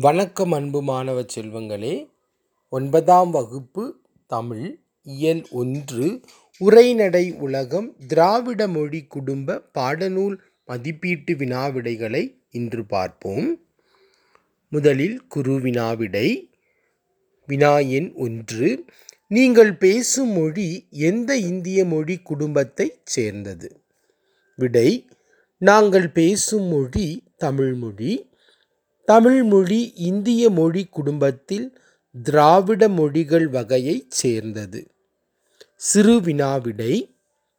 வணக்கம் அன்பு மாணவ செல்வங்களே. ஒன்பதாம் வகுப்பு தமிழ் இயல் ஒன்று உரைநடை உலகம் திராவிட மொழி குடும்ப பாடநூல் மதிப்பீட்டு வினாவிடைகளை இன்று பார்ப்போம். முதலில் குரு வினாவிடை. வினா எண் ஒன்று. நீங்கள் பேசும் மொழி எந்த இந்திய மொழி குடும்பத்தைச் சேர்ந்தது? விடை நாங்கள் பேசும் மொழி தமிழ்மொழி தமிழ்மொழி இந்திய மொழி குடும்பத்தில் திராவிட மொழிகள் வகையைச் சேர்ந்தது. சிறு வினாவிடை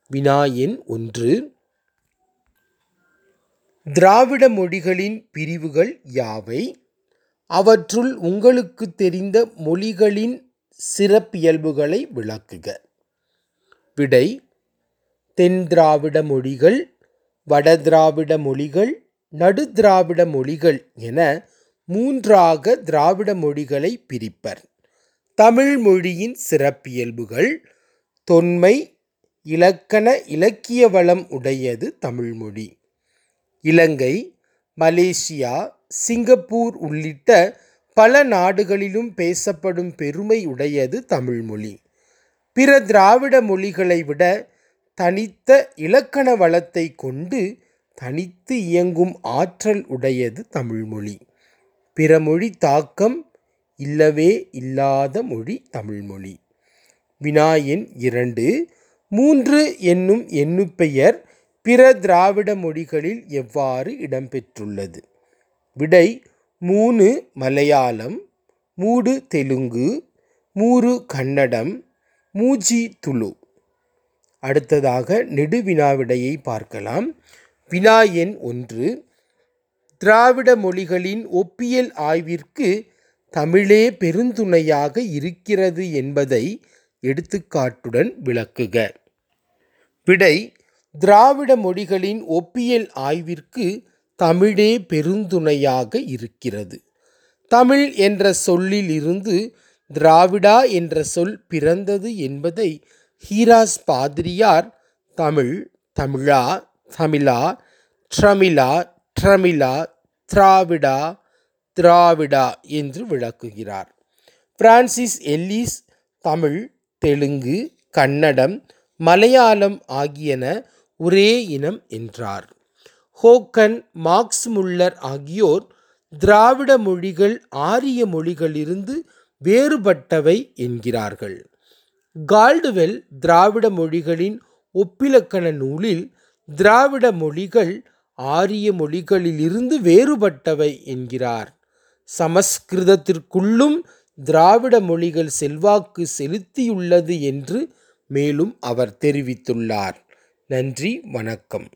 வினா எண் ஒன்று. திராவிட மொழிகளின் பிரிவுகள் யாவை? அவற்றுள் உங்களுக்கு தெரிந்த மொழிகளின் சிறப்பியல்புகளை விளக்குக. விடை தென் திராவிட மொழிகள் வட திராவிட மொழிகள் நடுதிராவிட மொழிகள் என மூன்றாக திராவிட மொழிகளை பிரிப்பர். தமிழ் மொழியின் சிறப்பியல்புகள் தொன்மை இலக்கண இலக்கிய வளம் உடையது தமிழ்மொழி இலங்கை மலேசியா சிங்கப்பூர் உள்ளிட்ட பல நாடுகளிலும் பேசப்படும் பெருமை உடையது தமிழ்மொழி பிற திராவிட மொழிகளை விட தனித்த இலக்கண வளத்தை கொண்டு தனித்து இயங்கும் ஆற்றல் உடையது தமிழ்மொழி. பிற மொழி தாக்கம் இல்லவே இல்லாத மொழி தமிழ்மொழி. வினா எண் இரண்டு மூன்று என்னும் எண்ணுப்பெயர் பிற திராவிட மொழிகளில் எவ்வாறு இடம்பெற்றுள்ளது? விடை மூணு மலையாளம் மூடு தெலுங்கு மூறு கன்னடம் மூஜி துளு. அடுத்ததாக நெடுவினாவிடையை பார்க்கலாம். வினா எண் ஒன்று திராவிட மொழிகளின் ஒப்பியல் ஆய்விற்கு தமிழே பெருந்துணையாக இருக்கிறது என்பதை எடுத்துக்காட்டுடன் விளக்குக. விடை திராவிட மொழிகளின் ஒப்பியல் ஆய்விற்கு தமிழே பெருந்துணையாக இருக்கிறது. தமிழ் என்ற சொல்லிலிருந்து திராவிடா என்ற சொல் பிறந்தது என்பதை ஹீராஸ் பாதிரியார் தமிழ் தமிழா தமிழா ட்ரமிழா ட்ரமிழா திராவிடா திராவிடா என்று விளக்குகிறார். பிரான்சிஸ் எல்லிஸ் தமிழ் தெலுங்கு கன்னடம் மலையாளம் ஆகியன ஒரே இனம் என்றார். ஹோக்கன் மார்க்ஸ் முல்லர் ஆகியோர் திராவிட மொழிகள் ஆரிய மொழிகளிலிருந்து வேறுபட்டவை என்கிறார்கள். கால்டுவெல் திராவிட மொழிகளின் ஒப்பிலக்கண நூலில் திராவிட மொழிகள் ஆரிய மொழிகளிலிருந்து வேறுபட்டவை என்கிறார். சமஸ்கிருதத்திற்குள்ளும் திராவிட மொழிகள் செல்வாக்கு செலுத்தியுள்ளது என்று மேலும் அவர் தெரிவித்துள்ளார். நன்றி வணக்கம்.